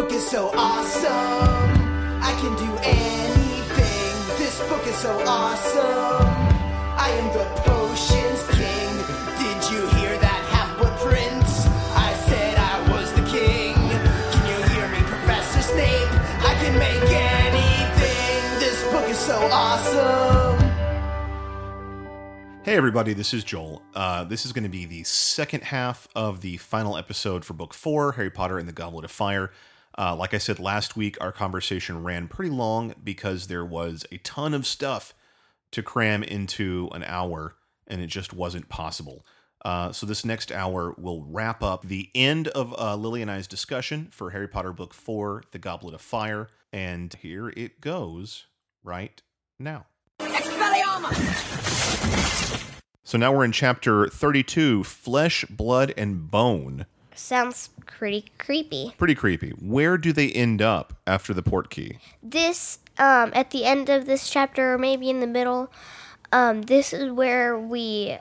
book is so awesome. I can do anything. This book is so awesome. I am the potions king. Did you hear that half blood prince? I said I was the king. Can you hear me, Professor Snape? I can make anything. This book is so awesome. Hey, everybody, this is Joel. Uh, this is going to be the second half of the final episode for Book Four Harry Potter and the Goblet of Fire. Uh, like I said last week, our conversation ran pretty long because there was a ton of stuff to cram into an hour, and it just wasn't possible. Uh, so, this next hour will wrap up the end of uh, Lily and I's discussion for Harry Potter Book Four The Goblet of Fire. And here it goes right now. So now we're in chapter 32 Flesh, Blood, and Bone. Sounds pretty creepy. Pretty creepy. Where do they end up after the port key? This, um, at the end of this chapter, or maybe in the middle, um, this is where we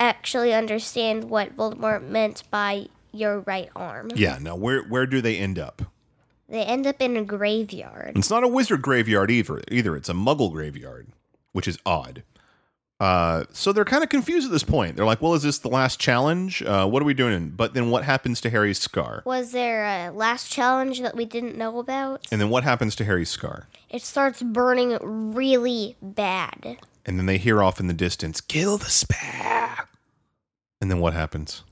actually understand what Voldemort meant by your right arm. Yeah, now where where do they end up? They end up in a graveyard. It's not a wizard graveyard either. Either it's a muggle graveyard, which is odd. Uh, so they're kind of confused at this point. They're like, "Well, is this the last challenge? Uh, what are we doing?" But then, what happens to Harry's scar? Was there a last challenge that we didn't know about? And then, what happens to Harry's scar? It starts burning really bad. And then they hear off in the distance, "Kill the spare." And then, what happens?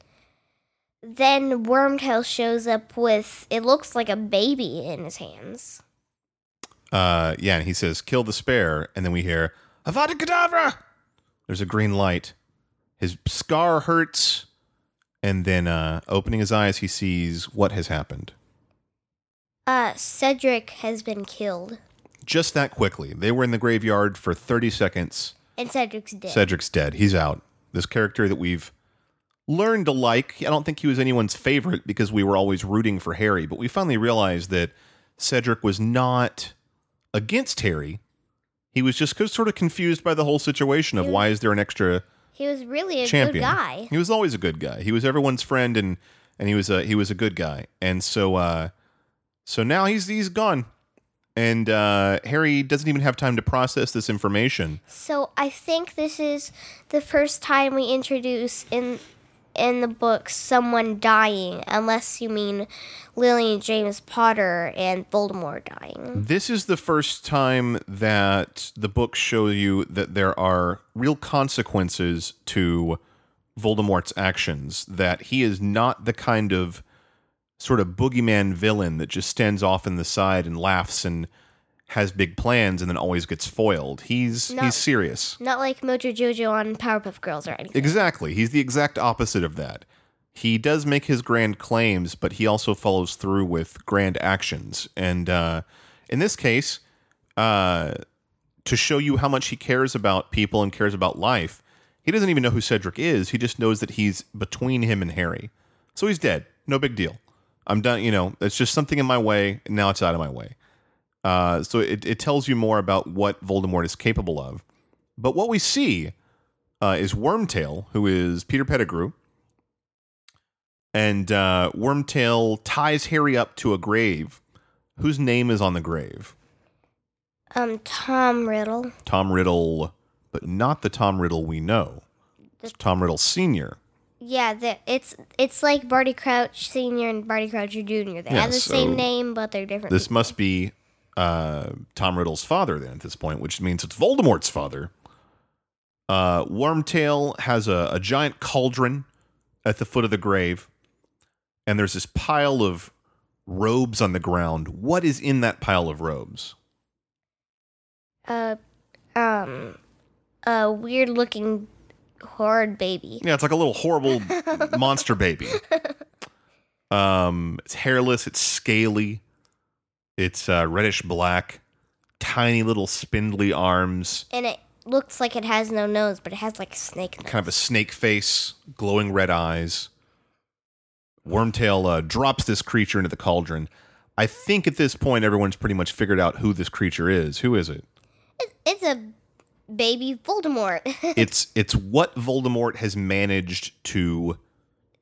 Then Wormtail shows up with it looks like a baby in his hands. Uh, yeah, and he says, "Kill the spare," and then we hear "Avada Kedavra." There's a green light. His scar hurts, and then uh, opening his eyes, he sees what has happened. Uh, Cedric has been killed, Just that quickly, they were in the graveyard for 30 seconds. and Cedric's dead. Cedric's dead. He's out. This character that we've learned to like. I don't think he was anyone's favorite because we were always rooting for Harry, but we finally realized that Cedric was not against Harry. He was just sort of confused by the whole situation of why is there an extra he was really a champion? good guy. He was always a good guy. He was everyone's friend and and he was a he was a good guy. And so uh so now he's he's gone. And uh Harry doesn't even have time to process this information. So I think this is the first time we introduce in in the book someone dying, unless you mean Lily James Potter and Voldemort dying. This is the first time that the books show you that there are real consequences to Voldemort's actions, that he is not the kind of sort of boogeyman villain that just stands off in the side and laughs and has big plans and then always gets foiled. He's No. he's serious. Not like Mojo Jojo on Powerpuff Girls or anything. Exactly. He's the exact opposite of that. He does make his grand claims, but he also follows through with grand actions. And uh, in this case, uh, to show you how much he cares about people and cares about life, he doesn't even know who Cedric is. He just knows that he's between him and Harry. So he's dead. No big deal. I'm done. You know, it's just something in my way. And now it's out of my way. Uh, so it, it tells you more about what Voldemort is capable of. But what we see uh, is Wormtail, who is Peter Pettigrew. And uh, Wormtail ties Harry up to a grave. Whose name is on the grave? Um, Tom Riddle. Tom Riddle, but not the Tom Riddle we know. It's Tom Riddle Sr. Yeah, the, it's it's like Barty Crouch Senior and Barty Crouch Jr. They Yeah, have the so same name, but they're different. This must be uh, Tom Riddle's father then at this point, which means it's Voldemort's father. Uh, Wormtail has a, a giant cauldron at the foot of the grave, and there's this pile of robes on the ground. What is in that pile of robes? uh, um, a weird looking horrid baby. Yeah, it's like a little horrible monster baby. Um, it's hairless, it's scaly, it's uh, reddish black, tiny little spindly arms. And it looks like it has no nose, but it has like a snake nose. kind of a snake face, glowing red eyes. Wormtail uh, drops this creature into the cauldron. I think at this point everyone's pretty much figured out who this creature is. Who is it? It- It's a baby Voldemort. It's it's what Voldemort has managed to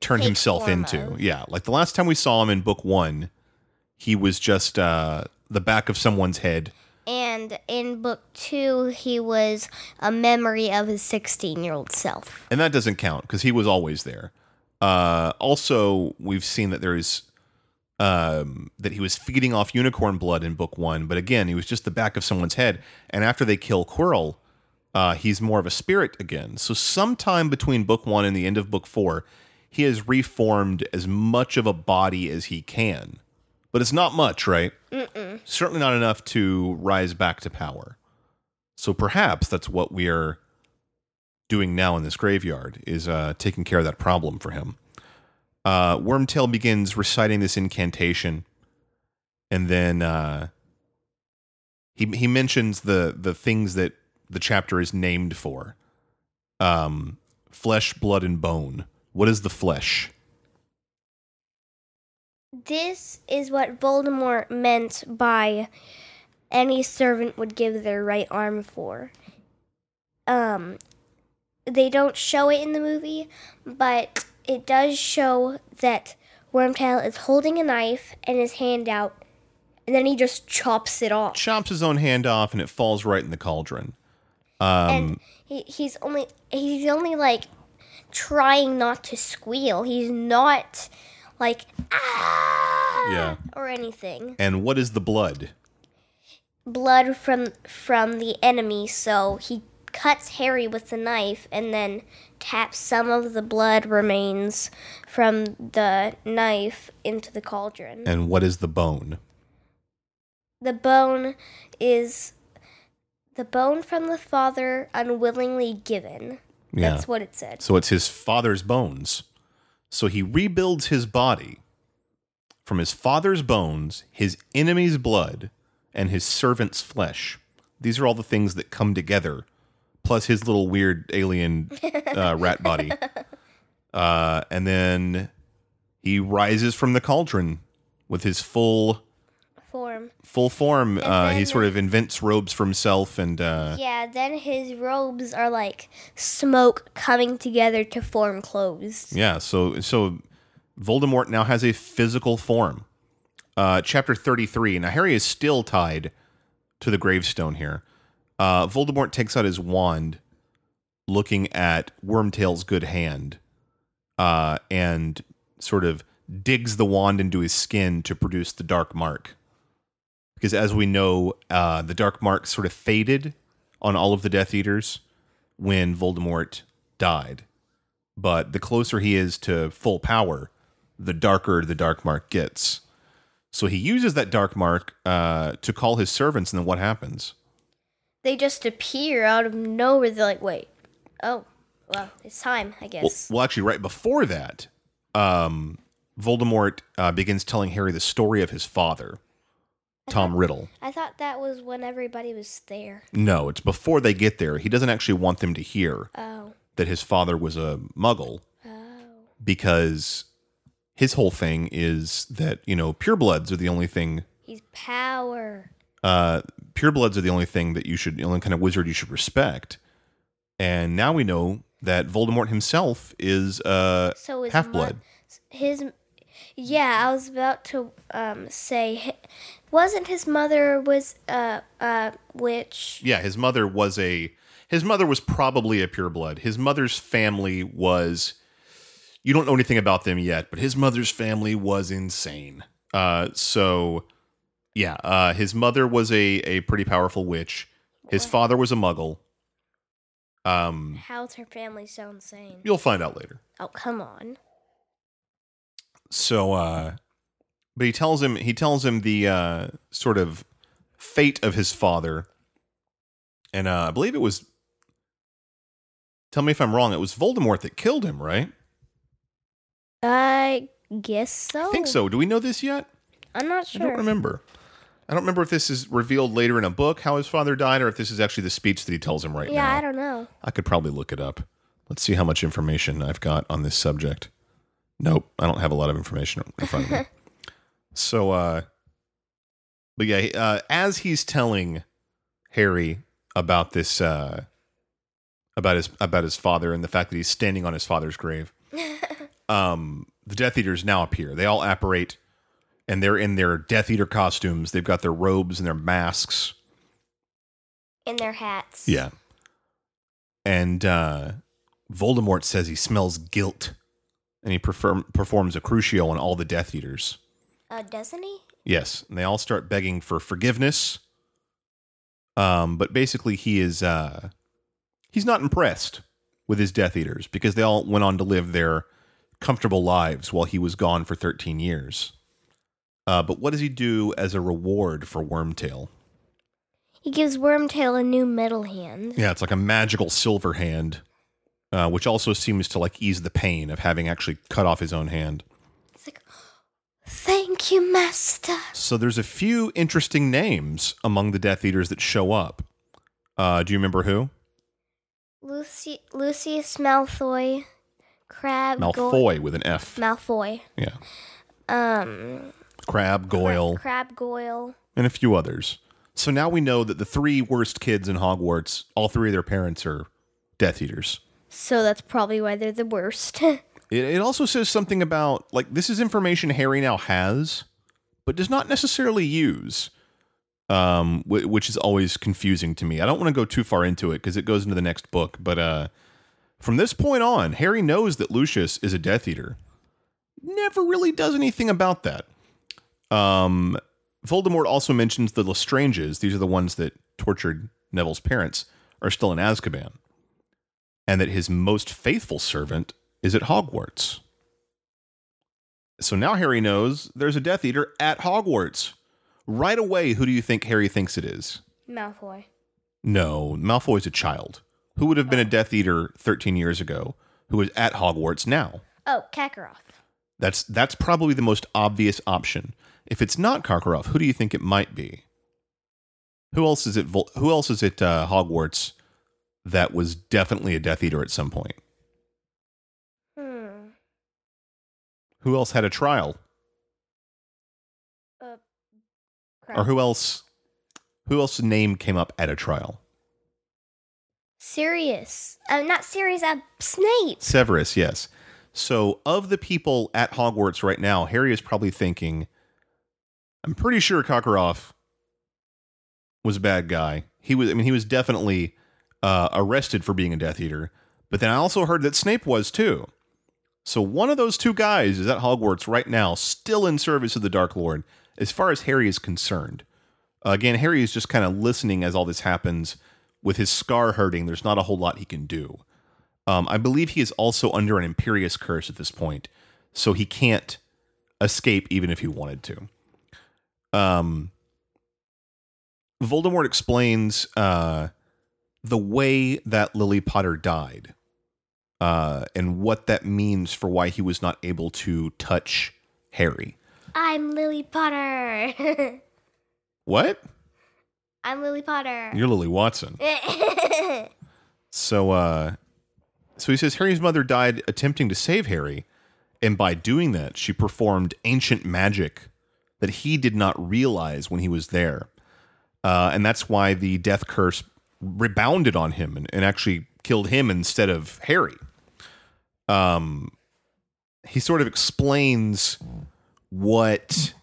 turn Take himself into. of. Yeah, like the last time we saw him in book 1, he was just uh, the back of someone's head. And in book two, he was a memory of his 16 year old self. and that doesn't count because he was always there. Uh, also, we've seen that there is um, that he was feeding off unicorn blood in book one, but again, he was just the back of someone's head. And after they kill Quirrell, uh, he's more of a spirit again. So, sometime between book one and the end of book four, he has reformed as much of a body as he can, but it's not much, right? Mm-mm. Certainly not enough to rise back to power. So perhaps that's what we are doing now in this graveyard is uh, taking care of that problem for him. Uh, Wormtail begins reciting this incantation, and then uh, he he mentions the the things that the chapter is named for: um, flesh, blood, and bone. What is the flesh? This is what Voldemort meant by any servant would give their right arm for. Um, they don't show it in the movie, but it does show that Wormtail is holding a knife and his hand out, and then he just chops it off. Chops his own hand off, and it falls right in the cauldron. Um, and he, he's only he's only like trying not to squeal. He's not like ah Yeah. or anything. and what is the blood? Blood from from the enemy, so he cuts Harry with the knife and then taps some of the blood remains from the knife into the cauldron. And what is the bone? The bone is the bone from the father unwillingly given. Yeah. That's what it said. So it's his father's bones. So he rebuilds his body from his father's bones, his enemy's blood, and his servant's flesh. These are all the things that come together, plus his little weird alien uh, rat body. Uh, and then he rises from the cauldron with his full Form. full form. Uh, he sort of invents robes for himself, and uh, Yeah, then his robes are like smoke coming together to form clothes. Yeah, so so Voldemort now has a physical form. Uh, chapter 33. Now Harry is still tied to the gravestone here. Uh, Voldemort takes out his wand, looking at Wormtail's good hand, uh, and sort of digs the wand into his skin to produce the dark mark. Because as we know, uh, the dark mark sort of faded on all of the Death Eaters when Voldemort died but the closer he is to full power, the darker the dark mark gets. So he uses that dark mark uh, to call his servants, and then what happens? They just appear out of nowhere. They're like, wait, oh, well, it's time, I Well, guess. well, actually, right before that, um, Voldemort uh, begins telling Harry the story of his father, Tom Riddle. I thought that was when everybody was there. No, it's before they get there. He doesn't actually want them to hear Oh, that his father was a muggle oh. because his whole thing is that, you know, purebloods are the only thing He's power. uh, purebloods are the only thing that you should, the only kind of wizard you should respect. And now we know that Voldemort himself is uh, So his half mo- blood. his, yeah, I was about to um say, wasn't his mother was uh uh witch? yeah, his mother was a. His mother was probably a pureblood. His mother's family was. You don't know anything about them yet, but his mother's family was insane. Uh, so, yeah, uh, his mother was a a pretty powerful witch. His father was a muggle. Um, How's her family so insane? you'll find out later. Oh, come on. so uh but he tells him he tells him the uh sort of fate of his father and uh i believe it was tell me if i'm wrong it was voldemort that killed him right I guess so. i think so do we know this yet I'm not sure. i don't remember i don't remember if this is revealed later in a book how his father died or if this is actually the speech that he tells him right Yeah, now Yeah, I don't know. I could probably look it up. Let's see how much information I've got on this subject. Nope, I don't have a lot of information in front of me. so, uh, but yeah, uh, as he's telling Harry about this, uh, about his about his father and the fact that he's standing on his father's grave, um, the Death Eaters now appear. They all apparate, and they're in their Death Eater costumes. They've got their robes and their masks. In their hats. Yeah. And uh, Voldemort says he smells guilt, and he perform- performs a crucio on all the Death Eaters. Uh, doesn't he? Yes, and they all start begging for forgiveness. Um, but basically, he is uh, he's not impressed with his Death Eaters because they all went on to live their comfortable lives while he was gone for 13 years. Uh, but what does he do as a reward for Wormtail? He gives Wormtail a new metal hand. Yeah, it's like a magical silver hand, uh, which also seems to like ease the pain of having actually cut off his own hand. Thank you, Master. So there's a few interesting names among the Death Eaters that show up. Uh, do you remember who? Lucy, Lucius Malfoy, Crabbe, Malfoy with an F. Malfoy, Yeah. um, Crabbe, Goyle, Crabbe Goyle. and a few others. So now we know that the three worst kids in Hogwarts, all three of their parents are Death Eaters. So that's probably why they're the worst. It, it also says something about, like, this is information Harry now has, but does not necessarily use, um, wh- which is always confusing to me. I don't want to go too far into it because it goes into the next book, but uh, from this point on, Harry knows that Lucius is a Death Eater. Never really does anything about that. Um, Voldemort also mentions the Lestranges, these are the ones that tortured Neville's parents, are still in Azkaban, and that his most faithful servant is at Hogwarts. So now Harry knows there's a Death Eater at Hogwarts. Right away, who do you think Harry thinks it is? Malfoy. No, Malfoy's a child. Who would have been a Death Eater 13 years ago who is at Hogwarts now? Oh, Karkaroff. That's that's probably the most obvious option. If it's not Karkaroff, who do you think it might be? Who else is it? Who else is it? uh, Hogwarts that was definitely a Death Eater at some point? Hmm. Who else had a trial? Uh, Or who else? Who else's name came up at a trial? Sirius. Uh, not Sirius. Uh, Snape. Severus, yes. So, of the people at Hogwarts right now, Harry is probably thinking, I'm pretty sure Karkaroff was a bad guy. He was, I mean, he was definitely uh, arrested for being a Death Eater. But then I also heard that Snape was too. So, one of those two guys is at Hogwarts right now, still in service of the Dark Lord, as far as Harry is concerned. Uh, again, Harry is just kind of listening as all this happens. With his scar hurting, there's not a whole lot he can do. Um, I believe he is also under an Imperius curse at this point, so he can't escape even if he wanted to. Um, Voldemort explains uh, the way that Lily Potter died uh, and what that means for why he was not able to touch Harry. I'm Lily Potter. What? I'm Lily Potter. You're Lily Watson. So uh so he says Harry's mother died attempting to save Harry, and by doing that, she performed ancient magic that he did not realize when he was there. Uh, and that's why the death curse rebounded on him and, and actually killed him instead of Harry. Um he sort of explains what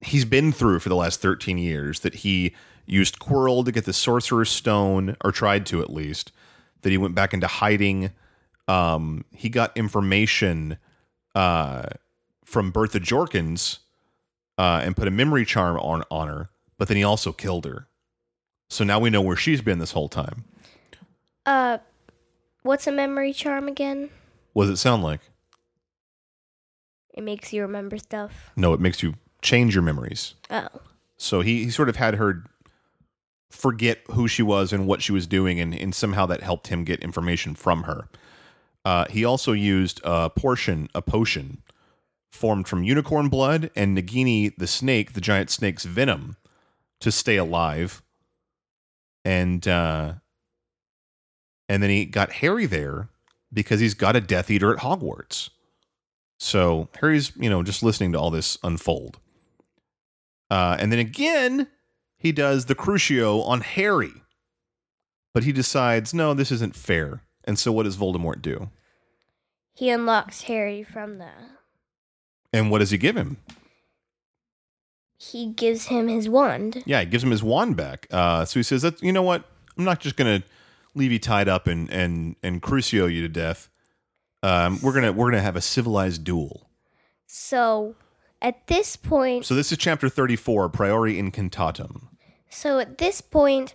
he's been through for the last 13 years that he used Quirrell to get the Sorcerer's Stone, or tried to at least. That he went back into hiding. Um, he got information uh, from Bertha Jorkins uh, and put a memory charm on, on her, but then he also killed her. So now we know where she's been this whole time. Uh, what's a memory charm again? What does it sound like? It makes you remember stuff. No, it makes you change your memories. Oh. So he, he sort of had her forget who she was and what she was doing, and, and somehow that helped him get information from her. Uh, he also used a portion, a potion formed from unicorn blood and Nagini the snake, the giant snake's venom, to stay alive. And uh, and then he got Harry there because he's got a Death Eater at Hogwarts. So Harry's, you know, just listening to all this unfold. Uh, and then again, he does the Crucio on Harry. But he decides, no, this isn't fair. And so what does Voldemort do? He unlocks Harry from the. And what does he give him? he gives him his wand. Yeah, he gives him his wand back. Uh, so he says, that, "You know what? I'm not just gonna leave you tied up and and and crucio you to death. Um, we're gonna we're gonna have a civilized duel." So at this point, So this is chapter 34, Priori Incantatem. so at this point,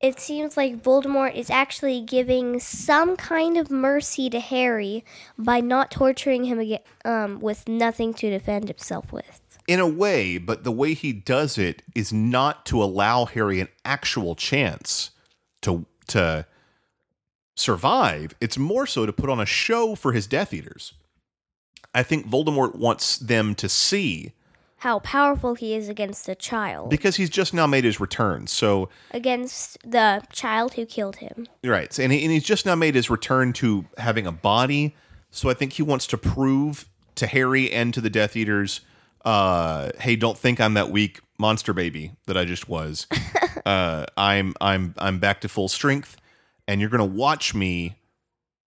it seems like Voldemort is actually giving some kind of mercy to Harry by not torturing him again, um, with nothing to defend himself with. In a way, but the way he does it is not to allow Harry an actual chance to to survive. It's more so to put on a show for his Death Eaters. I think Voldemort wants them to see How powerful he is against a child, because he's just now made his return. So against the child who killed him. Right. And, he, and he's just now made his return to having a body. So I think he wants to prove to Harry and to the Death Eaters, uh, hey, don't think I'm that weak monster baby that I just was. uh, I'm I'm I'm back to full strength, and you're gonna watch me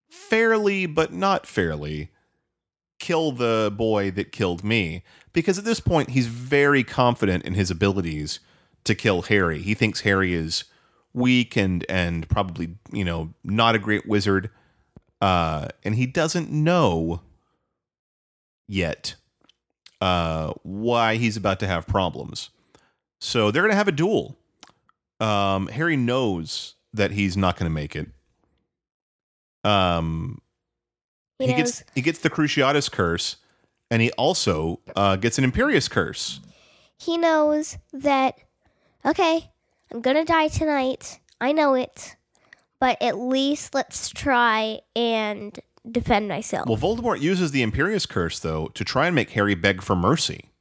fairly but not fairly kill the boy that killed me. Because at this point he's very confident in his abilities to kill Harry. He thinks Harry is weak and and probably you know not a great wizard uh and he doesn't know yet uh why he's about to have problems so they're gonna have a duel um harry knows that he's not gonna make it um He, he gets he gets the cruciatus curse and he also uh gets an imperius curse he knows that okay, I'm gonna die tonight. I know it, but at least let's try and defend myself. Well, Voldemort uses the Imperius Curse though to try and make Harry beg for mercy.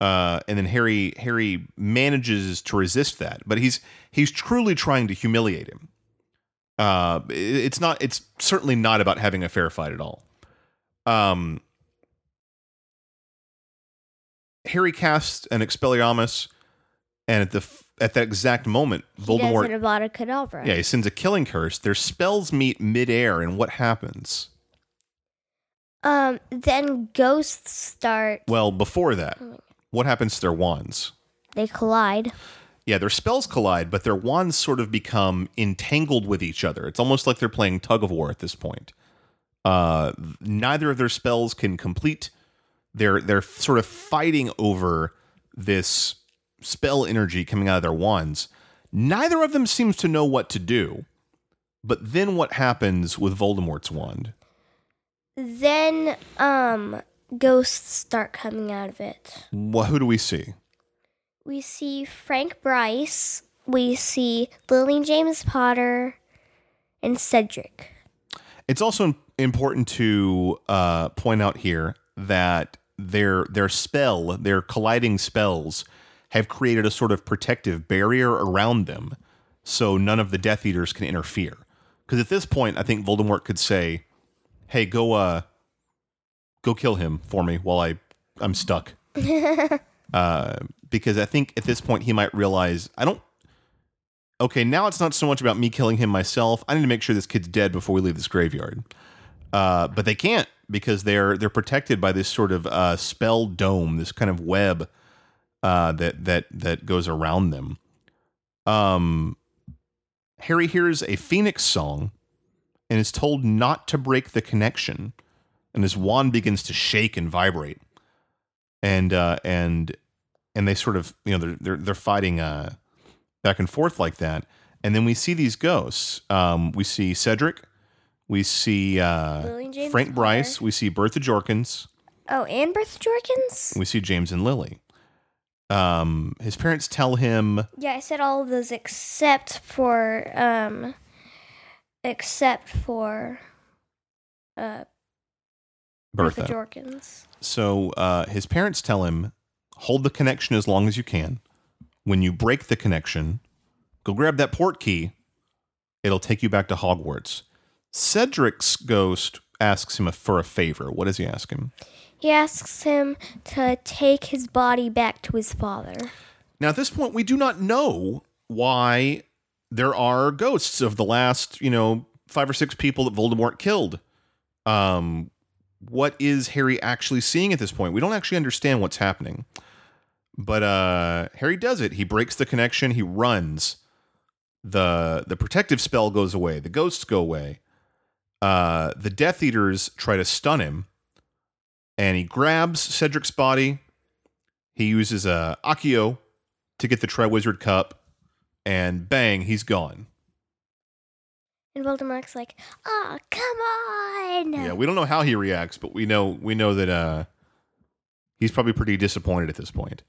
Uh, and then Harry Harry manages to resist that, but he's he's truly trying to humiliate him. Uh, it's not. It's certainly not about having a fair fight at all. Um, Harry casts an Expelliarmus, and at the at that exact moment, Voldemort does an Avada Kedavra. yeah, he sends a killing curse. Their spells meet midair, and what happens? Um. Then ghosts start. Well, before that, what happens to their wands? They collide. Yeah, their spells collide, but their wands sort of become entangled with each other. It's almost like they're playing tug of war at this point. Uh, neither of their spells can complete. They're they're sort of fighting over this spell energy coming out of their wands. Neither of them seems to know what to do. But then what happens with Voldemort's wand? Then um ghosts start coming out of it. Well, who do we see? We see Frank Bryce. We see Lily James Potter and Cedric. It's also important to uh, point out here that their their spell, their colliding spells, have created a sort of protective barrier around them, so none of the Death Eaters can interfere. Because at this point, I think Voldemort could say, "Hey, go uh, go kill him for me while I I'm stuck." uh, because I think at this point he might realize I don't. Okay, now it's not so much about me killing him myself. I need to make sure this kid's dead before we leave this graveyard. Uh, but they can't because they're they're protected by this sort of uh, spell dome, this kind of web uh, that that that goes around them. Um, Harry hears a phoenix song and is told not to break the connection, and his wand begins to shake and vibrate, and uh, and and they sort of you know they're they're, they're fighting uh, back and forth like that, and then we see these ghosts. Um, we see Cedric, we see uh, Frank. Bryce, we see Bertha Jorkins, Oh, and Bertha Jorkins? we see James and Lily. Um, his parents tell him Yeah, I said all of those except for um except for uh Bertha, Bertha. Jorkins. So uh, his parents tell him, hold the connection as long as you can. When you break the connection, go grab that port key. It'll take you back to Hogwarts. Cedric's ghost asks him for a favor. What does he ask him? He asks him to take his body back to his father. Now, at this point, we do not know why there are ghosts of the last, you know, five or six people that Voldemort killed. Um, what is Harry actually seeing at this point? We don't actually understand what's happening. But uh, Harry does it. He breaks the connection. He runs. the The protective spell goes away. The ghosts go away. Uh, the Death Eaters try to stun him, and he grabs Cedric's body. He uses a Accio to get the Triwizard Cup, and bang, he's gone. And Voldemort's like, "Oh, come on!" Yeah, we don't know how he reacts, but we know we know that uh, he's probably pretty disappointed at this point.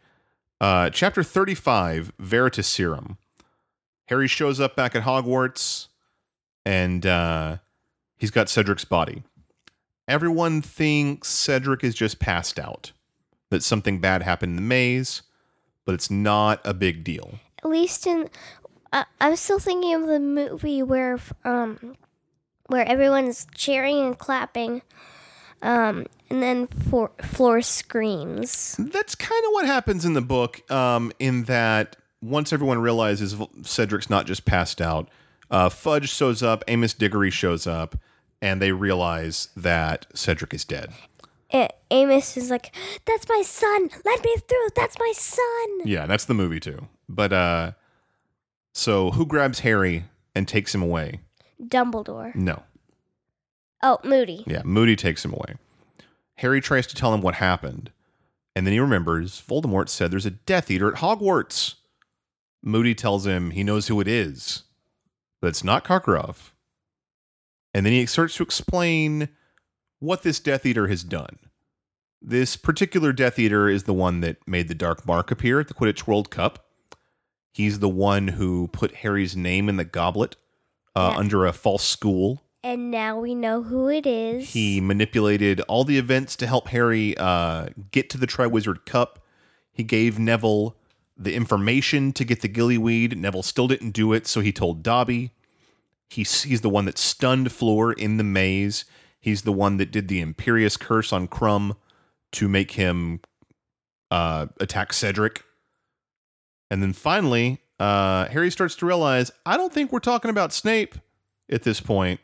Uh, chapter thirty-five, Veritaserum. Harry shows up back at Hogwarts, and uh, he's got Cedric's body. Everyone thinks Cedric is just passed out, that something bad happened in the maze, but it's not a big deal. At least in, uh, I'm still thinking of the movie where, um, where everyone's cheering and clapping, um, and then for, Fleur screams. That's kind of what happens in the book, um, in that once everyone realizes Cedric's not just passed out, uh, Fudge shows up, Amos Diggory shows up, and they realize that Cedric is dead. Amos is like, "That's my son! Let me through! That's my son!" Yeah, that's the movie too. But uh, so who grabs Harry and takes him away? Dumbledore. No. Oh, Moody. Yeah, Moody takes him away. Harry tries to tell him what happened, and then he remembers Voldemort said there's a Death Eater at Hogwarts. Moody tells him he knows who it is, but it's not Karkaroff. And then he starts to explain what this Death Eater has done. This particular Death Eater is the one that made the Dark Mark appear at the Quidditch World Cup. He's the one who put Harry's name in the goblet uh, Yeah. under a false school. And now we know who it is. He manipulated all the events to help Harry uh, get to the Triwizard Cup. He gave Neville the information to get the Gillyweed. Neville still didn't do it, so he told Dobby. He's, he's the one that stunned Fleur in the maze. He's the one that did the Imperius Curse on Krum to make him uh, attack Cedric. And then finally, uh, Harry starts to realize I don't think we're talking about Snape at this point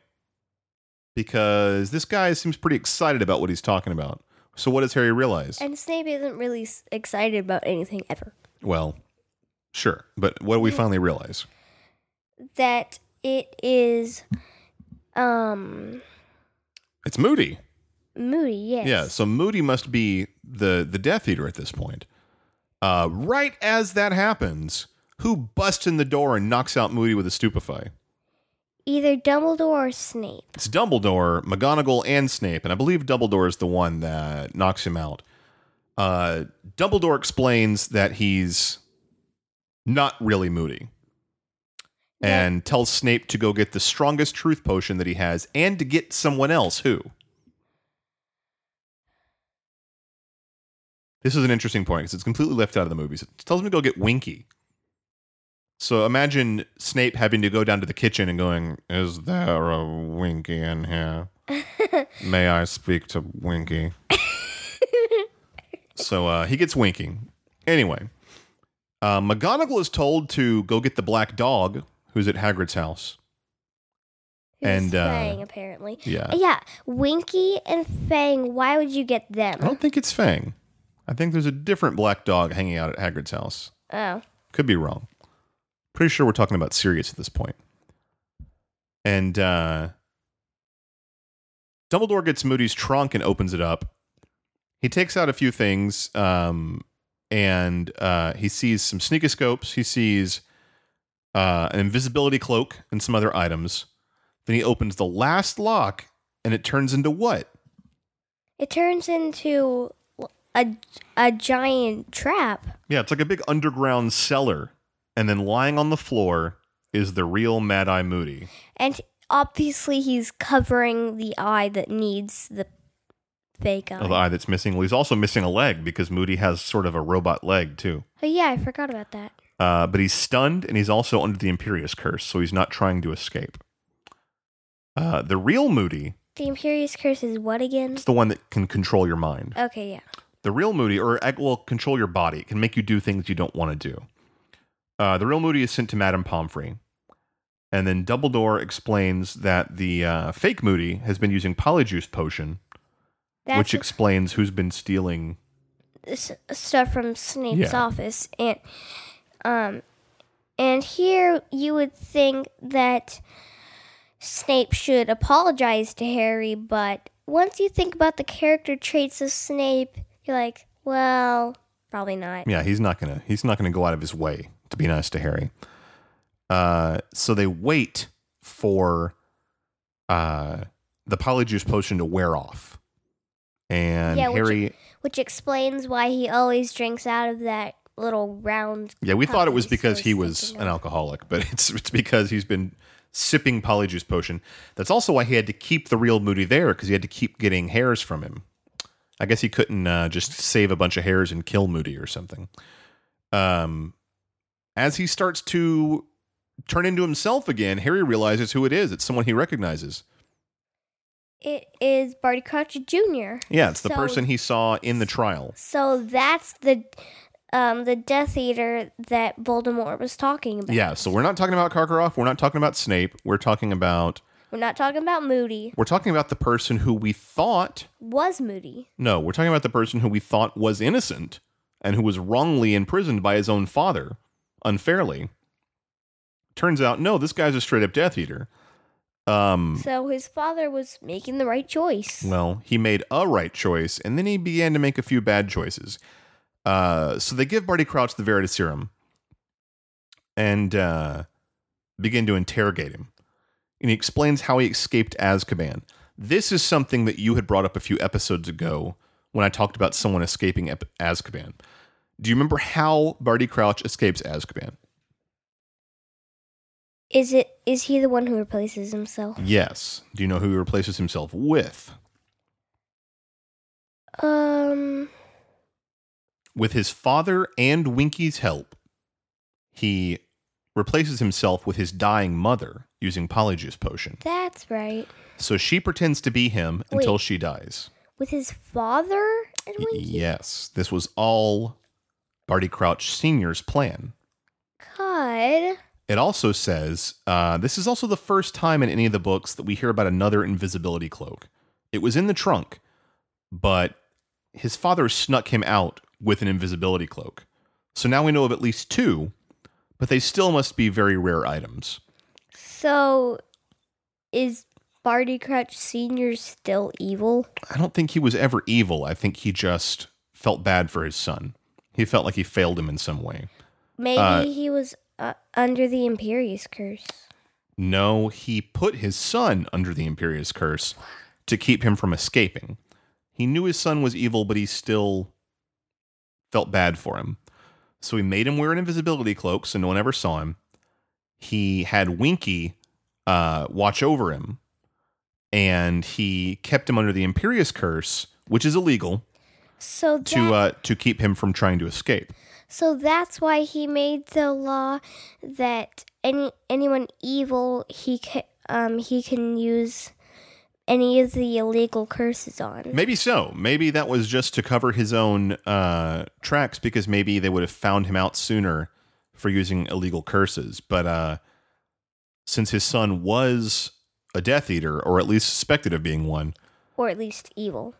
because this guy seems pretty excited about what he's talking about. So what does Harry realize? and Snape isn't really excited about anything ever. well, sure, but what do we finally realize? That it is, um, It's Moody. Moody. Yes. Yeah, so Moody must be the the Death Eater at this point. Uh, right as that happens, who busts in the door and knocks out Moody with a stupefy? Either Dumbledore or Snape. It's Dumbledore, McGonagall, and Snape, and I believe Dumbledore is the one that knocks him out. Uh, Dumbledore explains that he's not really Moody, and tells Snape to go get the strongest truth potion that he has, and to get someone else. Who? This is an interesting point because it's completely left out of the movies. It tells him to go get Winky. So imagine Snape having to go down to the kitchen and going, "Is there a Winky in here? May I speak to Winky?" so uh, he gets Winky. Anyway, uh, McGonagall is told to go get the black dog who's at Hagrid's house. Who's And, uh, Fang, apparently. Yeah, Yeah, Winky and Fang. Why would you get them? I don't think it's Fang. I think there's a different black dog hanging out at Hagrid's house. Oh, Could be wrong. Pretty sure we're talking about Sirius at this point. And uh, Dumbledore gets Moody's trunk and opens it up. He takes out a few things, um, and uh, he sees some sneakoscopes. He sees uh, an invisibility cloak and some other items. Then he opens the last lock, and it turns into what? it turns into a a giant trap. Yeah, it's like a big underground cellar. And then lying on the floor is the real Mad Eye Moody. And obviously, he's covering the eye that needs the fake eye. Oh, the eye that's missing. Well, he's also missing a leg because Moody has sort of a robot leg too. oh, yeah, I forgot about that. Uh, but he's stunned and he's also under the Imperius Curse, so he's not trying to escape. Uh, the real Moody The Imperius Curse is what again? It's the one that can control your mind. Okay, yeah. The real Moody, or uh, well, control your body. It can make you do things you don't want to do. Uh, the real Moody is sent to Madame Pomfrey. And then Dumbledore explains that the uh, fake Moody has been using Polyjuice Potion, That's which explains who's been stealing stuff from Snape's Yeah. office, and um, and here you would think that Snape should apologize to Harry, but once you think about the character traits of Snape, you're like, well, probably not. Yeah, he's not gonna he's not gonna go out of his way to be nice to Harry. Uh, so they wait for uh the polyjuice potion to wear off, and Yeah, which- Harry. Which explains why he always drinks out of that little round. yeah, we thought it was because he was was an alcoholic, but it's it's because he's been sipping polyjuice potion. That's also why he had to keep the real Moody there because he had to keep getting hairs from him. I guess he couldn't uh, just save a bunch of hairs and kill Moody or something. Um, as he starts to turn into himself again, Harry realizes who it is. It's someone he recognizes. It is Barty Crouch Jr. Yeah, it's the So- person he saw in the trial. So that's the um the Death Eater that Voldemort was talking about. Yeah, so we're not talking about Karkaroff. We're not talking about Snape. We're talking about We're not talking about Moody. we're talking about the person who we thought Was Moody. no, we're talking about the person who we thought was innocent and who was wrongly imprisoned by his own father unfairly. Turns out, no, this guy's a straight up Death Eater. Um, So his father was making the right choice. Well, he made a right choice, and then he began to make a few bad choices. Uh, so they give Barty Crouch the Veritaserum and uh, begin to interrogate him. And he explains how he escaped Azkaban. This is something that you had brought up a few episodes ago when I talked about someone escaping Azkaban. Do you remember how Barty Crouch escapes Azkaban? Is it is he the one who replaces himself? Yes. Do you know who he replaces himself with? Um with his father and Winky's help, he replaces himself with his dying mother using Polyjuice Potion. that's right. So she pretends to be him until she dies. With his father and Y- Yes, this was all Barty Crouch Sr.'s plan. God. It also says uh, this is also the first time in any of the books that we hear about another invisibility cloak. It was in the trunk, but his father snuck him out with an invisibility cloak. So now we know of at least two, but they still must be very rare items. So is Barty Crouch Senior still evil? I don't think he was ever evil. I think he just felt bad for his son. He felt like he failed him in some way. Maybe Uh, he was uh, under the Imperius curse. No, he put his son under the Imperius curse to keep him from escaping. He knew his son was evil, but he still felt bad for him. So he made him wear an invisibility cloak so no one ever saw him. He had Winky uh, watch over him, and he kept him under the Imperius curse, which is illegal, So that, to uh, to keep him from trying to escape. so that's why he made the law that any anyone evil he can um he can use any of the illegal curses on. Maybe so. Maybe that was just to cover his own uh, tracks because maybe they would have found him out sooner for using illegal curses. But uh, since his son was a Death Eater, or at least suspected of being one, Or at least evil.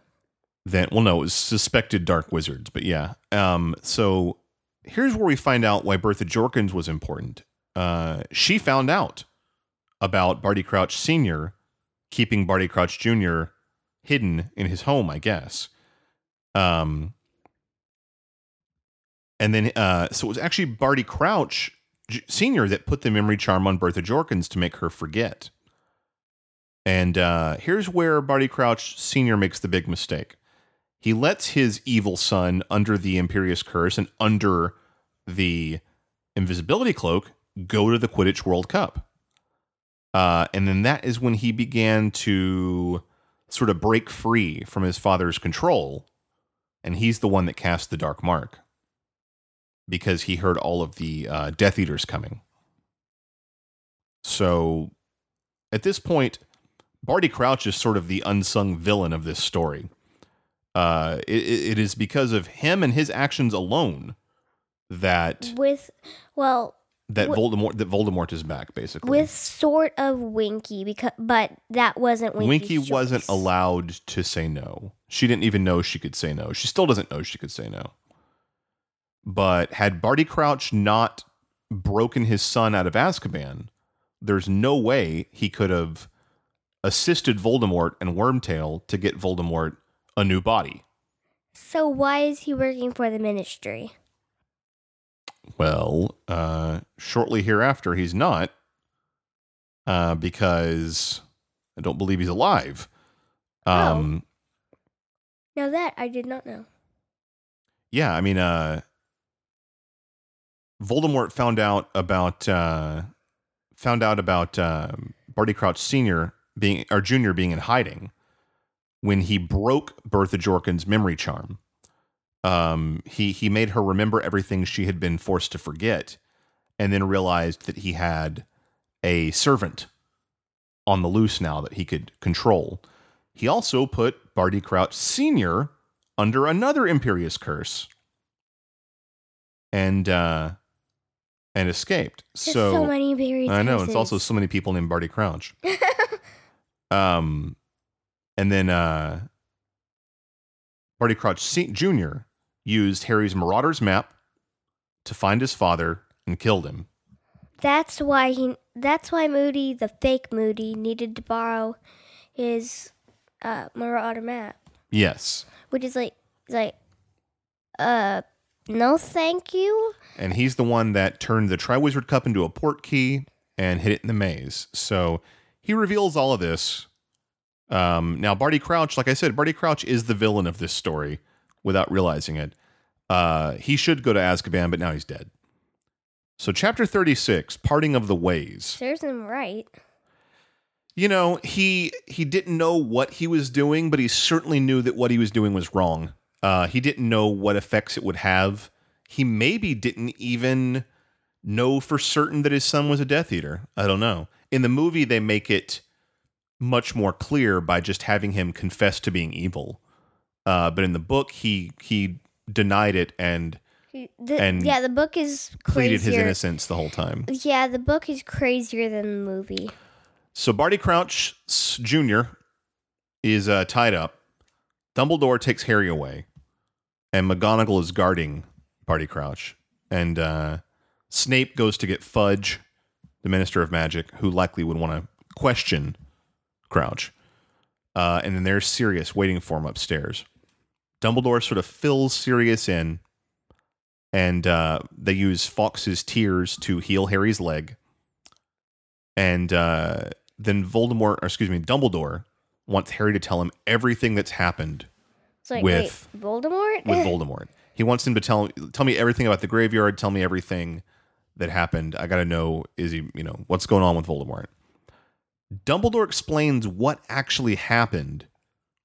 then well, no, it was suspected dark wizards. But yeah, um, so here's where we find out why Bertha Jorkins was important. Uh, she found out about Barty Crouch Senior keeping Barty Crouch Jr. hidden in his home, I guess. Um, and then, uh, so it was actually Barty Crouch Sr. that put the memory charm on Bertha Jorkins to make her forget. And uh, here's where Barty Crouch Sr. makes the big mistake. He lets his evil son under the Imperius Curse and under the invisibility cloak go to the Quidditch World Cup. Uh, and then that is when he began to sort of break free from his father's control. And he's the one that cast the dark mark because he heard all of the uh, Death Eaters coming. So at this point, Barty Crouch is sort of the unsung villain of this story. Uh, it, it is because of him and his actions alone that With well, that Voldemort that Voldemort is back, basically. with sort of Winky because but that wasn't Winky's Winky wasn't allowed to say no. She didn't even know she could say no. She still doesn't know she could say no. But had Barty Crouch not broken his son out of Azkaban, there's no way he could have assisted Voldemort and Wormtail to get Voldemort a new body. So why is he working for the ministry? Well, uh, shortly hereafter, he's not, uh, because I don't believe he's alive. Um, Now that I did not know. Yeah, I mean, uh, Voldemort found out about uh, found out about um Barty Crouch Senior being or Junior being in hiding when he broke Bertha Jorkins' memory charm. Um, he he made her remember everything she had been forced to forget, and then realized that he had a servant on the loose now that he could control. He also put Barty Crouch Senior under another Imperius curse, and uh, and escaped. There's so, many Barties. I know it's also so many people named Barty Crouch. um, and then uh, Barty Crouch Jr. used Harry's Marauder's map to find his father and killed him. That's why he. That's why Moody, the fake Moody, needed to borrow his uh, Marauder map, Yes, which is like, like, uh, no, thank you. and he's the one that turned the Triwizard Cup into a portkey and hid it in the maze. So he reveals all of this. Um, now, Barty Crouch, like I said, Barty Crouch is the villain of this story without realizing it. Uh, he should go to Azkaban, but now he's dead. So, chapter 36, Parting of the Ways. Serves him right. You know, he he didn't know what he was doing, but he certainly knew that what he was doing was wrong. Uh, he didn't know what effects it would have. He maybe didn't even know for certain that his son was a Death Eater. I don't know. In the movie, they make it much more clear by just having him confess to being evil. Uh, but in the book, he he denied it and The, And yeah, the book is pleaded his innocence the whole time. Yeah, the book is crazier than the movie. So Barty Crouch Jr. is uh, tied up. Dumbledore takes Harry away, and McGonagall is guarding Barty Crouch. And uh, Snape goes to get Fudge, the Minister of Magic, who likely would want to question Crouch. Uh, and then there's Sirius waiting for him upstairs. Dumbledore sort of fills Sirius in, and uh, they use Fawkes's tears to heal Harry's leg. And uh, then Voldemort, or excuse me, Dumbledore wants Harry to tell him everything that's happened like, With- wait, Voldemort? with Voldemort. He wants him to tell tell me everything about the graveyard. Tell me everything that happened. I got to know is he you know what's going on with Voldemort. Dumbledore explains what actually happened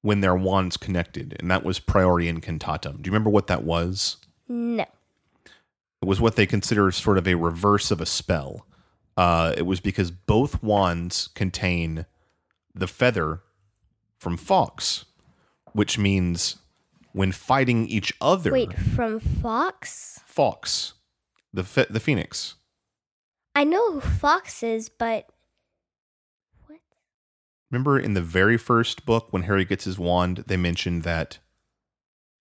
when their wands connected, and that was priori incantatem. Do you remember what that was? no. It was what they consider sort of a reverse of a spell. Uh, it was because both wands contain the feather from Fawkes, which means when fighting each other, Wait, from Fawkes? Fawkes, the phe- the phoenix. I know who Fawkes is, but? Remember in the very first book when Harry gets his wand, they mentioned that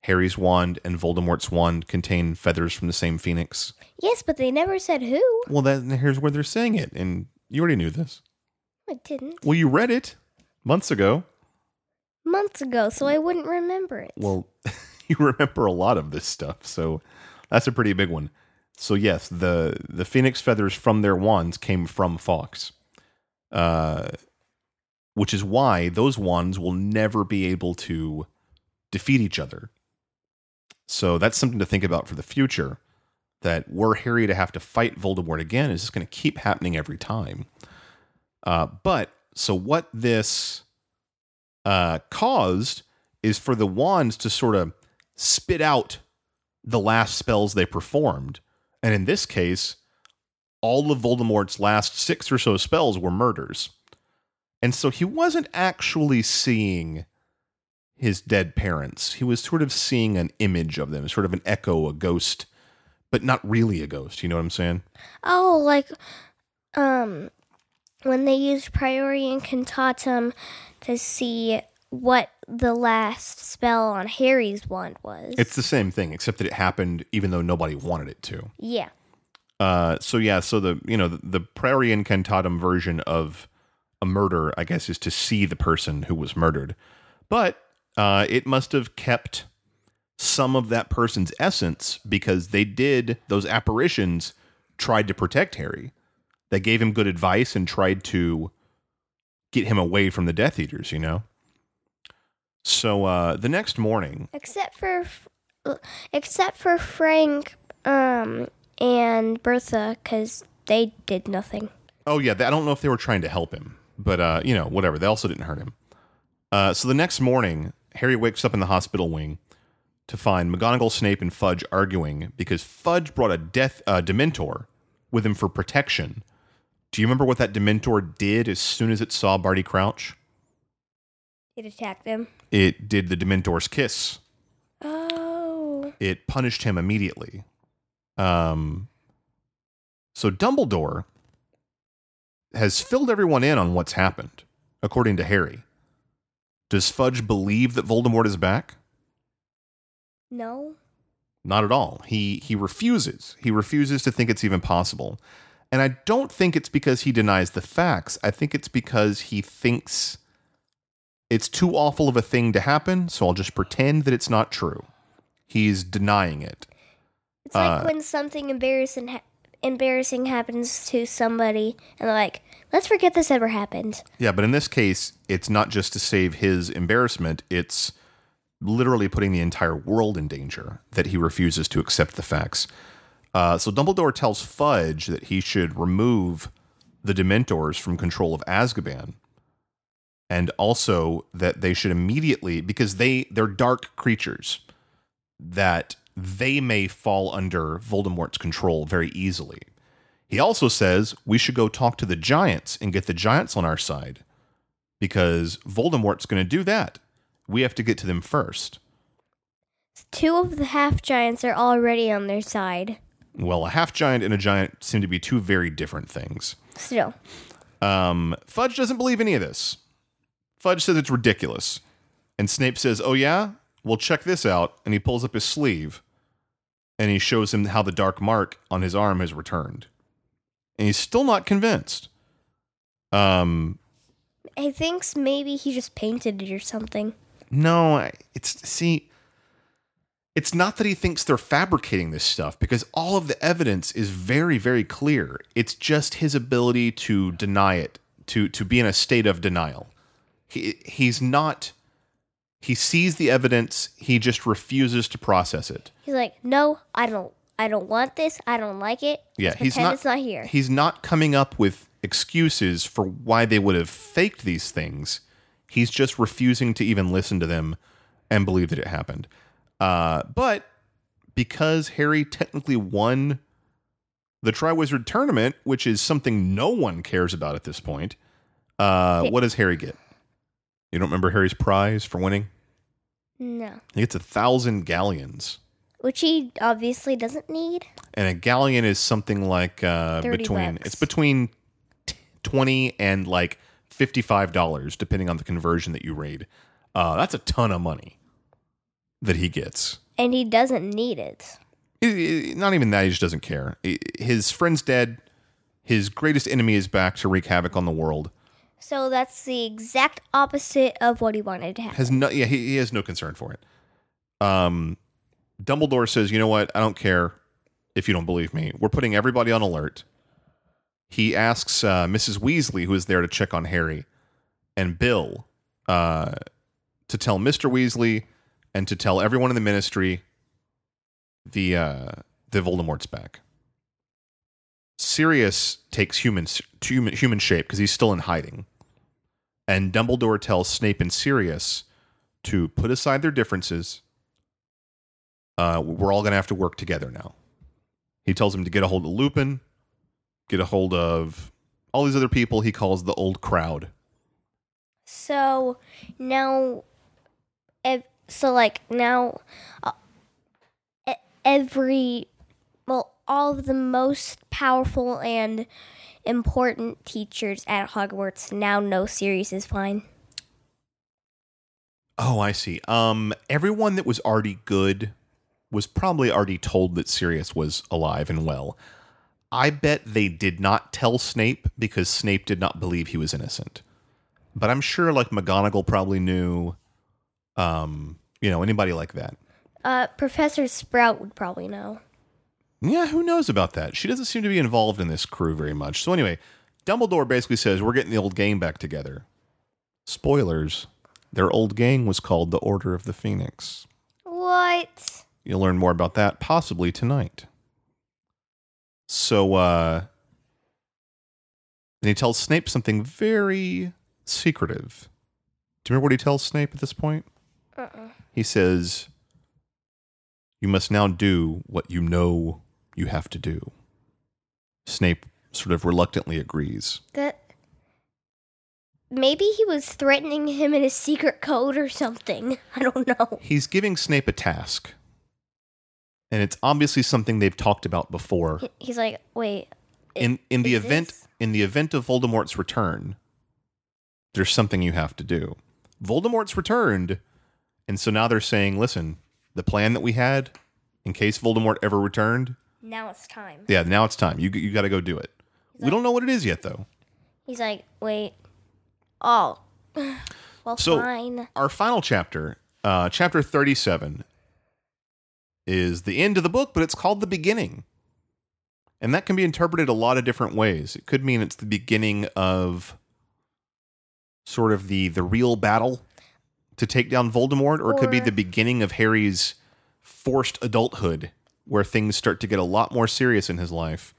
Harry's wand and Voldemort's wand contain feathers from the same phoenix. Yes, but they never said who. Well, then here's where they're saying it, and you already knew this. I didn't. Well, you read it months ago. Months ago, so I wouldn't remember it. Well, you remember a lot of this stuff, so that's a pretty big one. So yes, the the phoenix feathers from their wands came from Fawkes, uh, which is why those wands will never be able to defeat each other. So that's something to think about for the future. That were Harry to have to fight Voldemort again, is just going to keep happening every time. Uh, but so what this uh, caused is for the wands to sort of spit out the last spells they performed. And in this case, all of Voldemort's last six or so spells were murders. And so he wasn't actually seeing his dead parents. He was sort of seeing an image of them, sort of an echo, a ghost, but not really a ghost. You know what I'm saying? Oh, like, um, when they used priori incantatem to see what the last spell on Harry's wand was. It's the same thing, except that it happened even though nobody wanted it to. yeah. Uh, so yeah, so the you know the, the Priori Incantatem version of a murder, I guess, is to see the person who was murdered, but uh, it must have kept some of that person's essence because they did those apparitions tried to protect Harry. They gave him good advice and tried to get him away from the Death Eaters. You know. So uh, the next morning, Except for except for Frank um and Bertha cuz they did nothing. Oh yeah, I don't know if they were trying to help him, but uh, you know, whatever. They also didn't hurt him. Uh, so the next morning, Harry wakes up in the hospital wing to find McGonagall, Snape, and Fudge arguing because Fudge brought a death uh, Dementor with him for protection. Do you remember what that Dementor did as soon as it saw Barty Crouch? It attacked him. It did the Dementor's kiss. Oh. It punished him immediately. Um, so Dumbledore has filled everyone in on what's happened, according to Harry. Does Fudge believe that Voldemort is back? No. Not at all. He he refuses. He refuses to think it's even possible. And I don't think it's because he denies the facts. I think it's because he thinks it's too awful of a thing to happen, so I'll just pretend that it's not true. He's denying it. It's like Uh, when something embarrassing ha- embarrassing happens to somebody and they're like, "Let's forget this ever happened." Yeah, but in this case, it's not just to save his embarrassment, it's literally putting the entire world in danger that he refuses to accept the facts. Uh, so Dumbledore tells Fudge that he should remove the Dementors from control of Azkaban, and also that they should immediately, because they they're dark creatures, that they may fall under Voldemort's control very easily. He also says we should go talk to the giants and get the giants on our side because Voldemort's going to do that. We have to get to them first. Two of the half giants are already on their side. Well, a half giant and a giant seem to be two very different things. Still, Um, Fudge doesn't believe any of this. Fudge says it's ridiculous. And Snape says, Oh, yeah? Well, check this out. And he pulls up his sleeve and he shows him how the dark mark on his arm has returned. And he's still not convinced. Um, he thinks maybe he just painted it or something. No, it's see it's not that he thinks they're fabricating this stuff because all of the evidence is very very clear. It's just his ability to deny it, to to be in a state of denial. He he's not he sees the evidence, he just refuses to process it. He's like, "No, I don't. I don't want this. I don't like it. Yeah, Let's he's pretend not It's not here." He's not coming up with excuses for why they would have faked these things. He's just refusing to even listen to them and believe that it happened. Uh, but because Harry technically won the Triwizard Tournament, which is something no one cares about at this point, uh, what does Harry get? You don't remember Harry's prize for winning? no, He gets a thousand galleons. which he obviously doesn't need. and a galleon is something like uh, 30 between bucks. it's between t- twenty and like fifty five dollars, depending on the conversion that you raid. Uh, that's a ton of money that he gets. And he doesn't need it. I- I- not even that; he just doesn't care. His friend's dead. His greatest enemy is back to wreak havoc on the world. So that's the exact opposite of what he wanted to happen. Has no, yeah, he, he has no concern for it. Um, Dumbledore says, "You know what? I don't care if you don't believe me. We're putting everybody on alert." He asks uh, Mrs. Weasley, who is there to check on Harry, and Bill uh, to tell Mister Weasley and to tell everyone in the Ministry the uh, the Voldemort's back. Sirius takes human human, human shape because he's still in hiding, and Dumbledore tells Snape and Sirius to put aside their differences. Uh, we're all going to have to work together now. He tells him to get a hold of Lupin, get a hold of all these other people he calls the old crowd. So now, so like now, uh, every, well, all of the most powerful and important teachers at Hogwarts now know Sirius is fine. Oh, I see. Um, everyone that was already good was probably already told that Sirius was alive and well. I bet they did not tell Snape because Snape did not believe he was innocent. But I'm sure like McGonagall probably knew um, you know, anybody like that. Uh, Professor Sprout would probably know. Yeah, who knows about that? She doesn't seem to be involved in this crew very much. So anyway, Dumbledore basically says we're getting the old gang back together. Spoilers. Their old gang was called the Order of the Phoenix. What? You'll learn more about that possibly tonight. So, uh, and he tells Snape something very secretive. Do you remember what he tells Snape at this point? Uh-uh. He says, You must now do what you know you have to do. Snape sort of reluctantly agrees. That maybe he was threatening him in a secret code or something. I don't know. He's giving Snape a task. And it's obviously something they've talked about before. He's like, wait. in in the event this- in the event of Voldemort's return, there's something you have to do. Voldemort's returned, and so now they're saying, listen, the plan that we had, in case Voldemort ever returned, Now it's time. yeah, now it's time. You you got to go do it. We don't know what it is yet, though. He's like, wait. Oh. Well, So- fine. Our final chapter, uh, chapter thirty-seven, is the end of the book, but it's called the beginning. And that can be interpreted a lot of different ways. It could mean it's the beginning of sort of the the real battle to take down Voldemort, or it could be the beginning of Harry's forced adulthood, where things start to get a lot more serious in his life.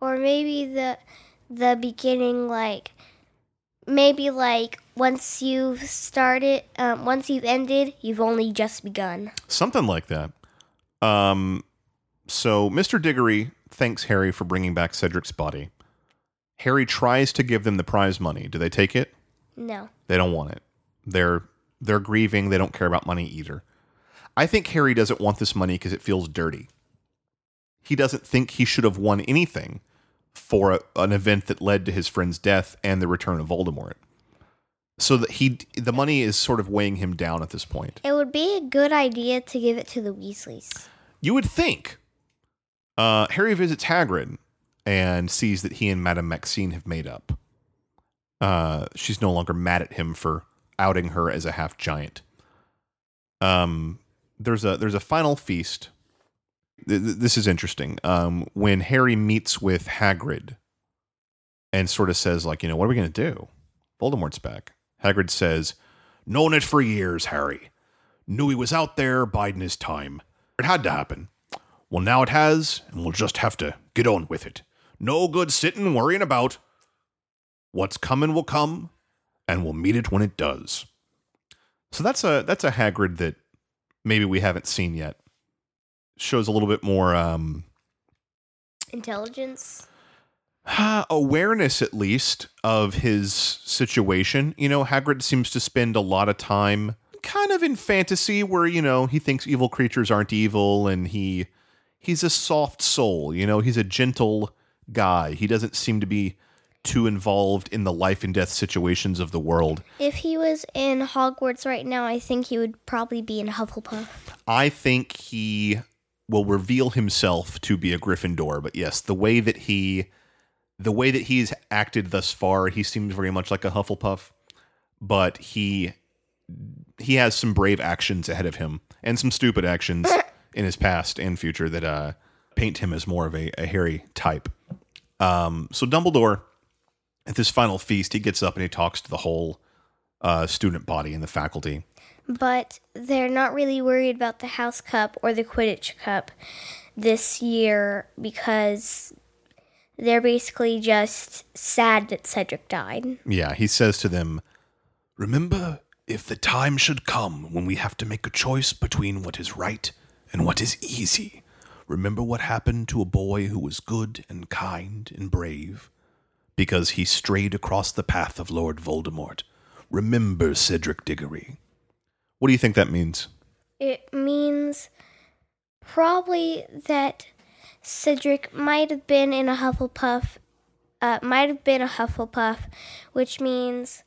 Or maybe the the beginning, like maybe like once you've started, um, once you've ended, you've only just begun. Something like that. Um, so Mr. Diggory thanks Harry for bringing back Cedric's body. Harry tries to give them the prize money. Do they take it? No. They don't want it. They're they're grieving. They don't care about money either. I think Harry doesn't want this money because it feels dirty. He doesn't think he should have won anything for a, an event that led to his friend's death and the return of Voldemort. So that he the money is sort of weighing him down at this point. It would be a good idea to give it to the Weasleys. You would think. Uh, Harry visits Hagrid and sees that he and Madame Maxime have made up. Uh, she's no longer mad at him for outing her as a half giant. Um, there's a there's a final feast. Th- th- This is interesting. Um, when Harry meets with Hagrid and sort of says, like, you know, what are we going to do? Voldemort's back. Hagrid says, "Known it for years, Harry. Knew he was out there biding his time. It had to happen. Well, now it has, and we'll just have to get on with it. No good sitting worrying about. What's coming will come, and we'll meet it when it does. So that's a that's a Hagrid that maybe we haven't seen yet. Shows a little bit more um, Intelligence. awareness, at least, of his situation. You know, Hagrid seems to spend a lot of time kind of in fantasy where, you know, he thinks evil creatures aren't evil and he he's a soft soul, you know, he's a gentle guy. He doesn't seem to be too involved in the life and death situations of the world. If he was in Hogwarts right now, I think he would probably be in Hufflepuff. I think he will reveal himself to be a Gryffindor, but yes, the way that he the way that he's acted thus far, he seems very much like a Hufflepuff, but he he has some brave actions ahead of him and some stupid actions in his past and future that uh paint him as more of a, a Harry type. Um so Dumbledore at this final feast, he gets up and he talks to the whole uh, student body and the faculty. But they're not really worried about the House Cup or the Quidditch Cup this year because they're basically just sad that Cedric died. Yeah, he says to them, Remember, if the time should come when we have to make a choice between what is right and what is easy, remember what happened to a boy who was good and kind and brave? Because he strayed across the path of Lord Voldemort. Remember Cedric Diggory. What do you think that means? It means probably that Cedric might have been in a Hufflepuff, uh, might have been a Hufflepuff, which means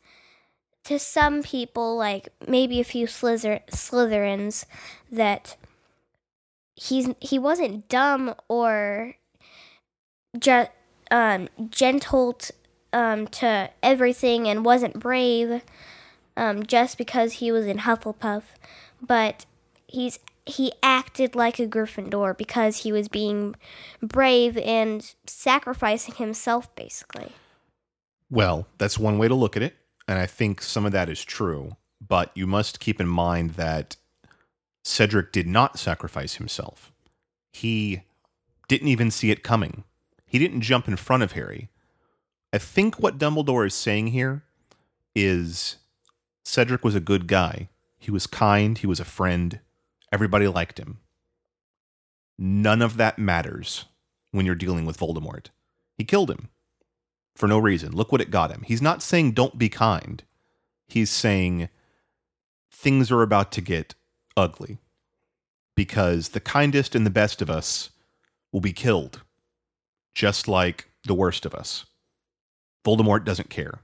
to some people, like maybe a few Slither- Slytherins, that he's he wasn't dumb or just um, gentle t- um, to everything and wasn't brave um, just because he was in Hufflepuff, but he's he acted like a Gryffindor because he was being brave and sacrificing himself, basically. Well, that's one way to look at it, and I think some of that is true. But you must keep in mind that Cedric did not sacrifice himself. He didn't even see it coming. He didn't jump in front of Harry. I think what Dumbledore is saying here is Cedric was a good guy. He was kind, he was a friend, everybody liked him. None of that matters when you're dealing with Voldemort. He killed him for no reason. Look what it got him. He's not saying don't be kind. He's saying things are about to get ugly because the kindest and the best of us will be killed, just like the worst of us. Voldemort doesn't care.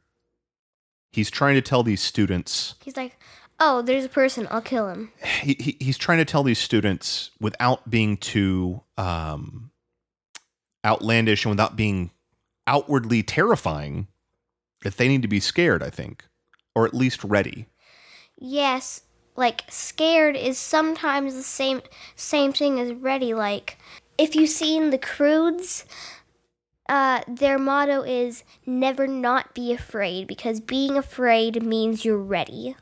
He's trying to tell these students, He's like, "Oh, there's a person. I'll kill him." he, he, he's trying to tell these students without being too um, outlandish and without being outwardly terrifying that they need to be scared, I think, or at least ready. Yes, like scared is sometimes the same same thing as ready. Like if you've seen the Croods, uh, their motto is never not be afraid because being afraid means you're ready.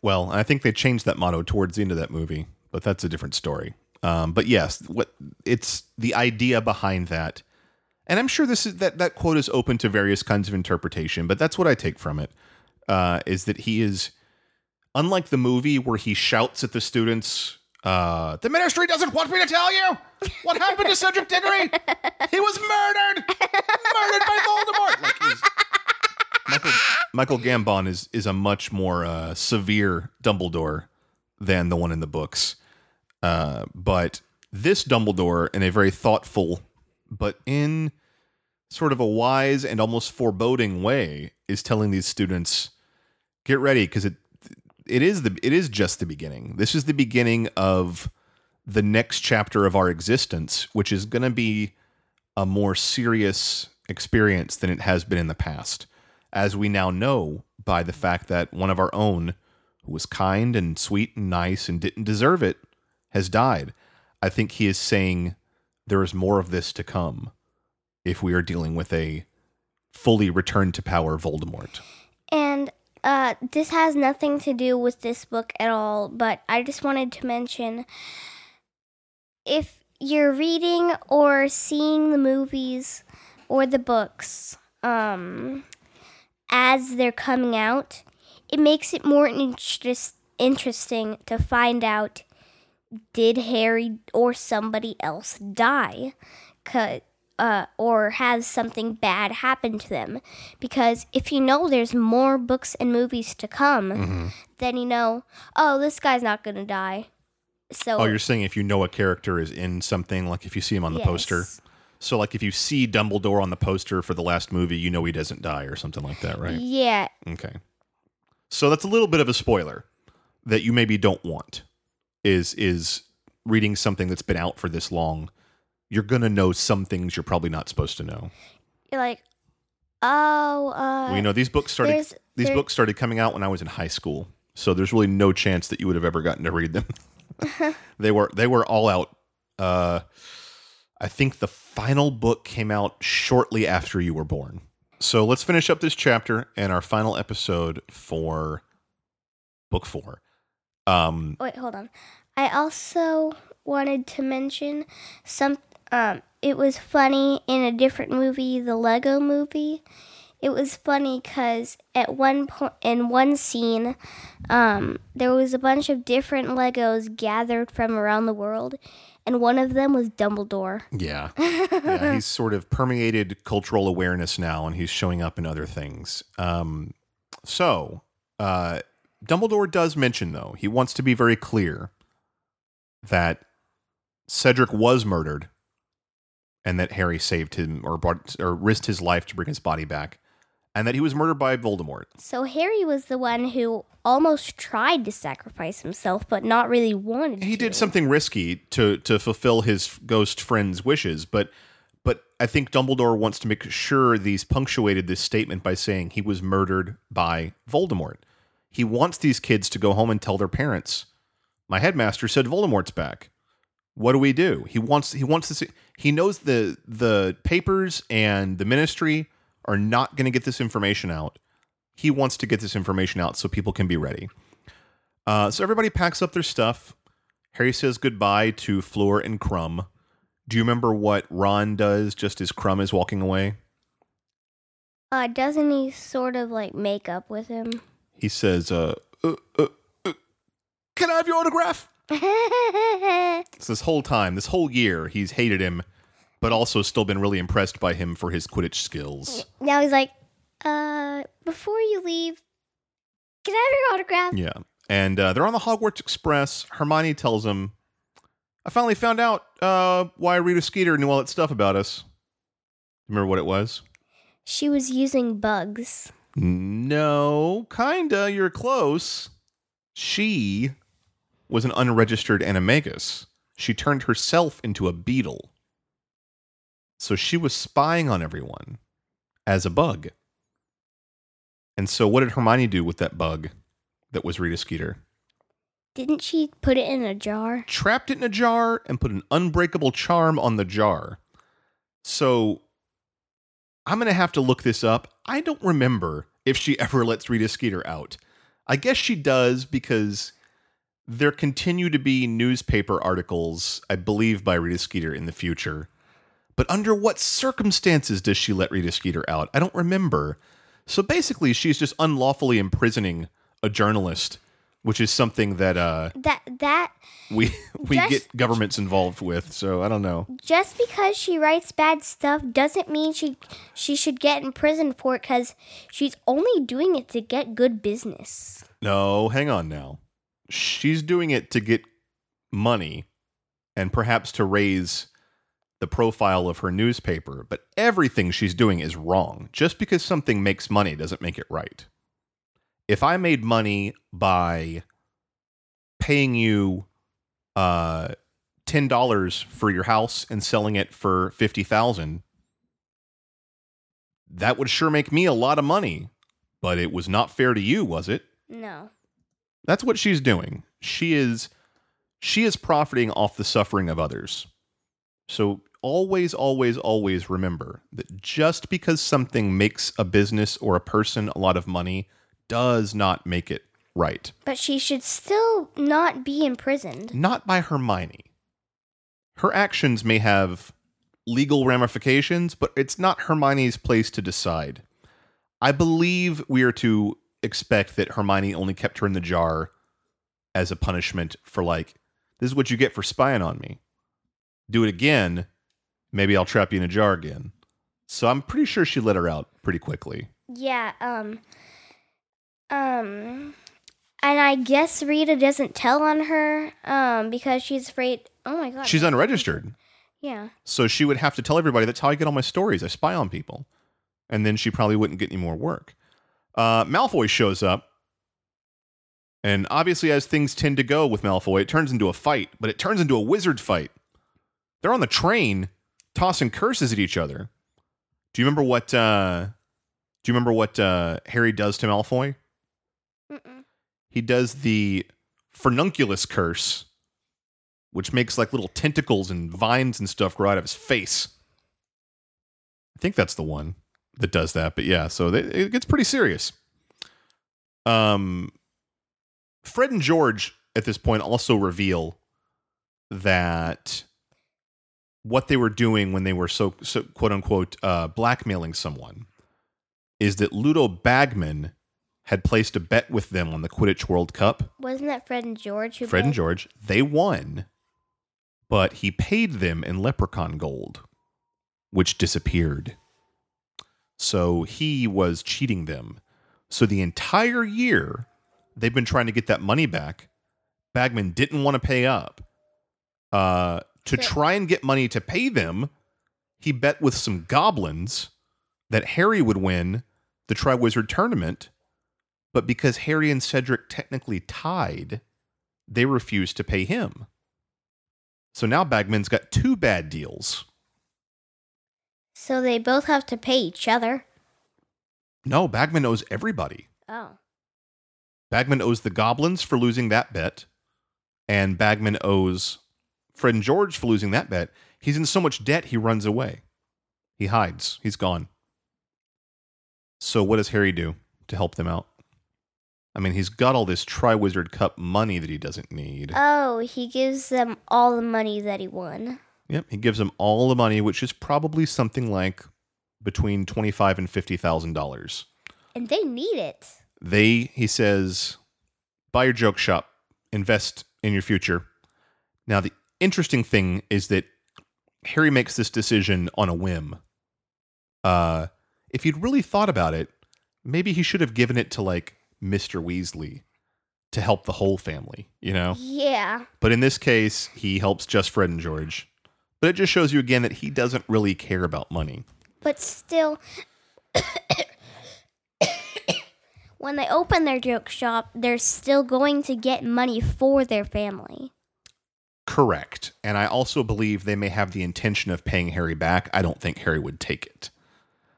Well, I think they changed that motto towards the end of that movie, but that's a different story. Um, but yes, what it's the idea behind that, and I'm sure this is that that quote is open to various kinds of interpretation, but that's what I take from it uh, is that he is unlike the movie where he shouts at the students. Uh, the ministry doesn't want me to tell you what happened to Cedric Diggory. He was murdered, murdered by Voldemort. Like Michael, Michael Gambon is is a much more uh, severe Dumbledore than the one in the books. Uh, but this Dumbledore, in a very thoughtful, but in sort of a wise and almost foreboding way, is telling these students, "Get ready, because it it is the it is just the beginning. This is the beginning of the next chapter of our existence, which is going to be a more serious experience than it has been in the past." as we now know by the fact that one of our own, who was kind and sweet and nice and didn't deserve it, has died. I think he is saying there is more of this to come if we are dealing with a fully returned to power Voldemort. And uh, this has nothing to do with this book at all, but I just wanted to mention if you're reading or seeing the movies or the books um, as they're coming out, it makes it more interest- interesting to find out did Harry or somebody else die? 'Cause- uh, or has something bad happen to them. Because if you know there's more books and movies to come, then you know, oh, this guy's not going to die. So, Oh, you're saying if you know a character is in something, like if you see him on the poster. So, like if you see Dumbledore on the poster for the last movie, you know he doesn't die or something like that, right? Yeah, Okay. So that's a little bit of a spoiler that you maybe don't want. Is is reading something that's been out for this long, you're gonna know some things you're probably not supposed to know. you're like, oh, uh, well, you know, these books started there's- these there- books started coming out when I was in high school, so there's really no chance that you would have ever gotten to read them. they were they were all out. Uh, I think the final book came out shortly after you were born. So let's finish up this chapter and our final episode for book four. Um, Wait, hold on. I also wanted to mention some. Um, it was funny in a different movie, the Lego Movie. It was funny because at one point in one scene, um, there was a bunch of different Legos gathered from around the world, and one of them was Dumbledore. Yeah. yeah. He's sort of permeated cultural awareness now and he's showing up in other things. Um, so, uh, Dumbledore does mention, though, he wants to be very clear that Cedric was murdered and that Harry saved him or brought or risked his life to bring his body back. and that he was murdered by Voldemort. So Harry was the one who almost tried to sacrifice himself, but not really wanted He to. did something risky to to fulfill his ghost friend's wishes, but but I think Dumbledore wants to make sure these punctuated this statement by saying he was murdered by Voldemort. He wants these kids to go home and tell their parents, "My headmaster said Voldemort's back." What do we do? He wants he wants this he knows the the papers and the ministry are not going to get this information out. He wants to get this information out so people can be ready. Uh, so everybody packs up their stuff. Harry says goodbye to Fleur and Krum. Do you remember what Ron does just as Krum is walking away? Uh, doesn't he sort of like make up with him? He says, uh, uh, uh, uh, Can I have your autograph? So this whole time, this whole year, he's hated him, but also still been really impressed by him for his Quidditch skills. now he's like, uh, before you leave, can I have your autograph? Yeah. And uh, they're on the Hogwarts Express. Hermione tells him, I finally found out uh, why Rita Skeeter knew all that stuff about us. Remember what it was? She was using bugs. No, kinda. You're close. She was an unregistered animagus. She turned herself into a beetle. So she was spying on everyone as a bug. And so, what did Hermione do with that bug that was Rita Skeeter? Didn't she put it in a jar? Trapped it in a jar and put an unbreakable charm on the jar. So, I'm going to have to look this up. I don't remember if she ever lets Rita Skeeter out. I guess she does because there continue to be newspaper articles, I believe, by Rita Skeeter in the future. But under what circumstances does she let Rita Skeeter out? I don't remember. So basically, she's just unlawfully imprisoning a journalist, which is something that uh, That that we we Just- get governments involved with. So I don't know. just because she writes bad stuff doesn't mean she she should get in prison for it because she's only doing it to get good business. No, hang on now. She's doing it to get money and perhaps to raise the profile of her newspaper, but everything she's doing is wrong. Just because something makes money doesn't make it right. If I made money by paying you uh $10 for your house and selling it for 50,000, that would sure make me a lot of money, but it was not fair to you, was it? No. That's what she's doing. She is she is profiting off the suffering of others. So always always always remember that just because something makes a business or a person a lot of money does not make it right. But she should still not be imprisoned. Not by Hermione. Her actions may have legal ramifications, but it's not Hermione's place to decide. I believe we are to expect that Hermione only kept her in the jar as a punishment for like, this is what you get for spying on me. Do it again, maybe I'll trap you in a jar again. So I'm pretty sure she let her out pretty quickly. Yeah, um um and I guess Rita doesn't tell on her um because she's afraid Oh my god. She's unregistered. Yeah. So she would have to tell everybody that's how I get all my stories. I spy on people. And then she probably wouldn't get any more work. Uh, Malfoy shows up. And obviously, as things tend to go with Malfoy, it turns into a fight, but it turns into a wizard fight. They're on the train tossing curses at each other. Do you remember what uh, do you remember what uh, Harry does to Malfoy? Mm-mm. He does the furnunculus curse, which makes like little tentacles and vines and stuff grow out of his face. I think that's the one that does that. But yeah, so they, it gets pretty serious. Um, Fred and George at this point also reveal that what they were doing when they were so, so quote unquote uh, blackmailing someone is that Ludo Bagman had placed a bet with them on the Quidditch World Cup. Wasn't that Fred and George who Fred and? George, they won, but he paid them in leprechaun gold, which disappeared. So he was cheating them. So the entire year, they've been trying to get that money back. Bagman didn't want to pay up. Uh, to try and get money to pay them, he bet with some goblins that Harry would win the Triwizard Tournament, but because Harry and Cedric technically tied, they refused to pay him. So now Bagman's got two bad deals. So they both have to pay each other. No, Bagman owes everybody. Oh. Bagman owes the goblins for losing that bet, and Bagman owes Fred and George for losing that bet. He's in so much debt he runs away. He hides. He's gone. So what does Harry do to help them out? I mean, he's got all this Triwizard Cup money that he doesn't need. Oh, he gives them all the money that he won. Yep, he gives them all the money, which is probably something like between twenty-five and fifty thousand dollars. And they need it. They, he says, buy your joke shop, invest in your future. Now, the interesting thing is that Harry makes this decision on a whim. Uh, if he'd really thought about it, maybe he should have given it to like Mr. Weasley to help the whole family, you know? Yeah. But in this case, he helps just Fred and George. But it just shows you again that he doesn't really care about money. But still, when they open their joke shop, they're still going to get money for their family. Correct. And I also believe they may have the intention of paying Harry back. I don't think Harry would take it.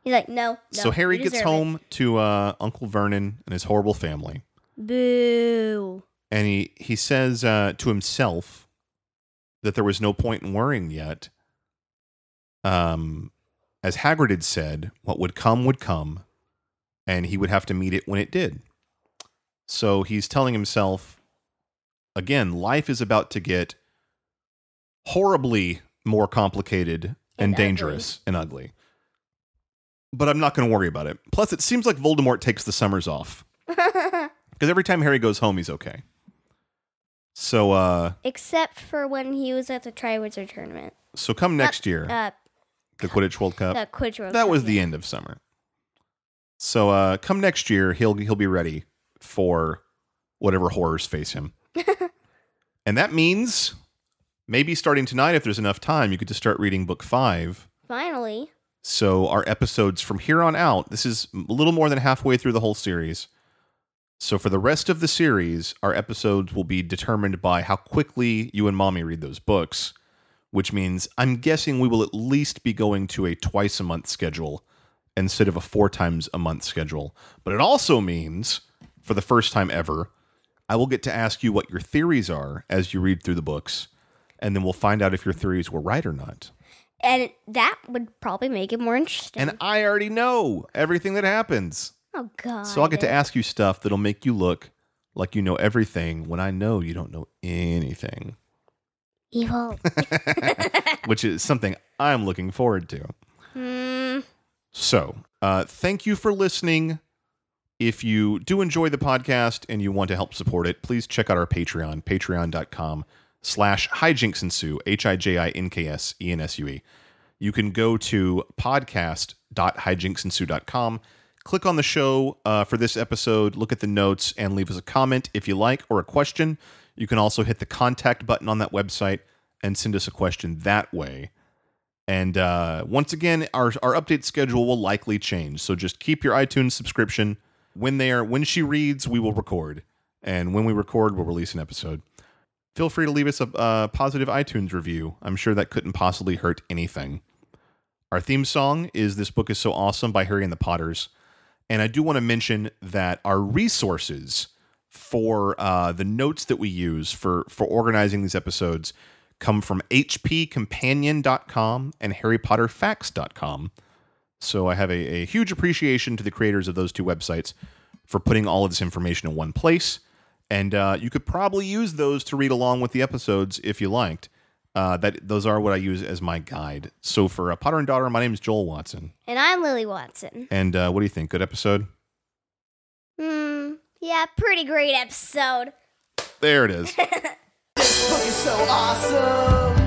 He's like, no. no so Harry gets deserve it." home to uh, Uncle Vernon and his horrible family. Boo. And he, he says uh, to himself that there was no point in worrying yet. Um, as Hagrid had said, what would come would come, and he would have to meet it when it did. So he's telling himself, again, life is about to get horribly more complicated and, And ugly. dangerous and ugly. But I'm not going to worry about it. Plus, it seems like Voldemort takes the summers off because every time Harry goes home, he's okay. So, uh, Except for when he was at the Triwizard Tournament. so come next year, Uh, the Quidditch World Cup. the Quidditch World that Cup, was the yeah. end of summer. So uh come next year, he'll he'll be ready for whatever horrors face him. and that means maybe starting tonight, if there's enough time, you could just start reading book five. Finally. So our episodes from here on out, this is a little more than halfway through the whole series. So for the rest of the series, our episodes will be determined by how quickly you and mommy read those books, which means I'm guessing we will at least be going to a twice a month schedule instead of a four times a month schedule. But it also means, for the first time ever, I will get to ask you what your theories are as you read through the books, and then we'll find out if your theories were right or not. And that would probably make it more interesting. And I already know everything that happens. Oh, God. So I'll get to ask you stuff that'll make you look like you know everything when I know you don't know anything, Evil. which is something I'm looking forward to. Hmm. So, uh, thank you for listening. If you do enjoy the podcast and you want to help support it, please check out our Patreon, patreon.com slash hijinksensue, H-I-J-I-N-K-S-E-N-S-U-E. You can go to podcast.hijinksensue.com, click on the show uh, for this episode, look at the notes, and leave us a comment if you like or a question. You can also hit the contact button on that website and send us a question that way. And uh, once again, our our update schedule will likely change. So just keep your iTunes subscription. When they are when she reads, we will record, and when we record, we'll release an episode. Feel free to leave us a, a positive iTunes review. I'm sure that couldn't possibly hurt anything. Our theme song is "This Book Is So Awesome" by Harry and the Potters, and I do want to mention that our resources for uh, the notes that we use for for organizing these episodes come from hpcompanion.com and harrypotterfacts.com. So I have a, a huge appreciation to the creators of those two websites for putting all of this information in one place. And uh, you could probably use those to read along with the episodes if you liked. Uh, that those are what I use as my guide. So for uh, Potter and Daughter, my name is Joel Watson. and I'm Lily Watson. And uh, what do you think? Good episode? Hmm. Yeah, pretty great episode. There it is. This book is so awesome.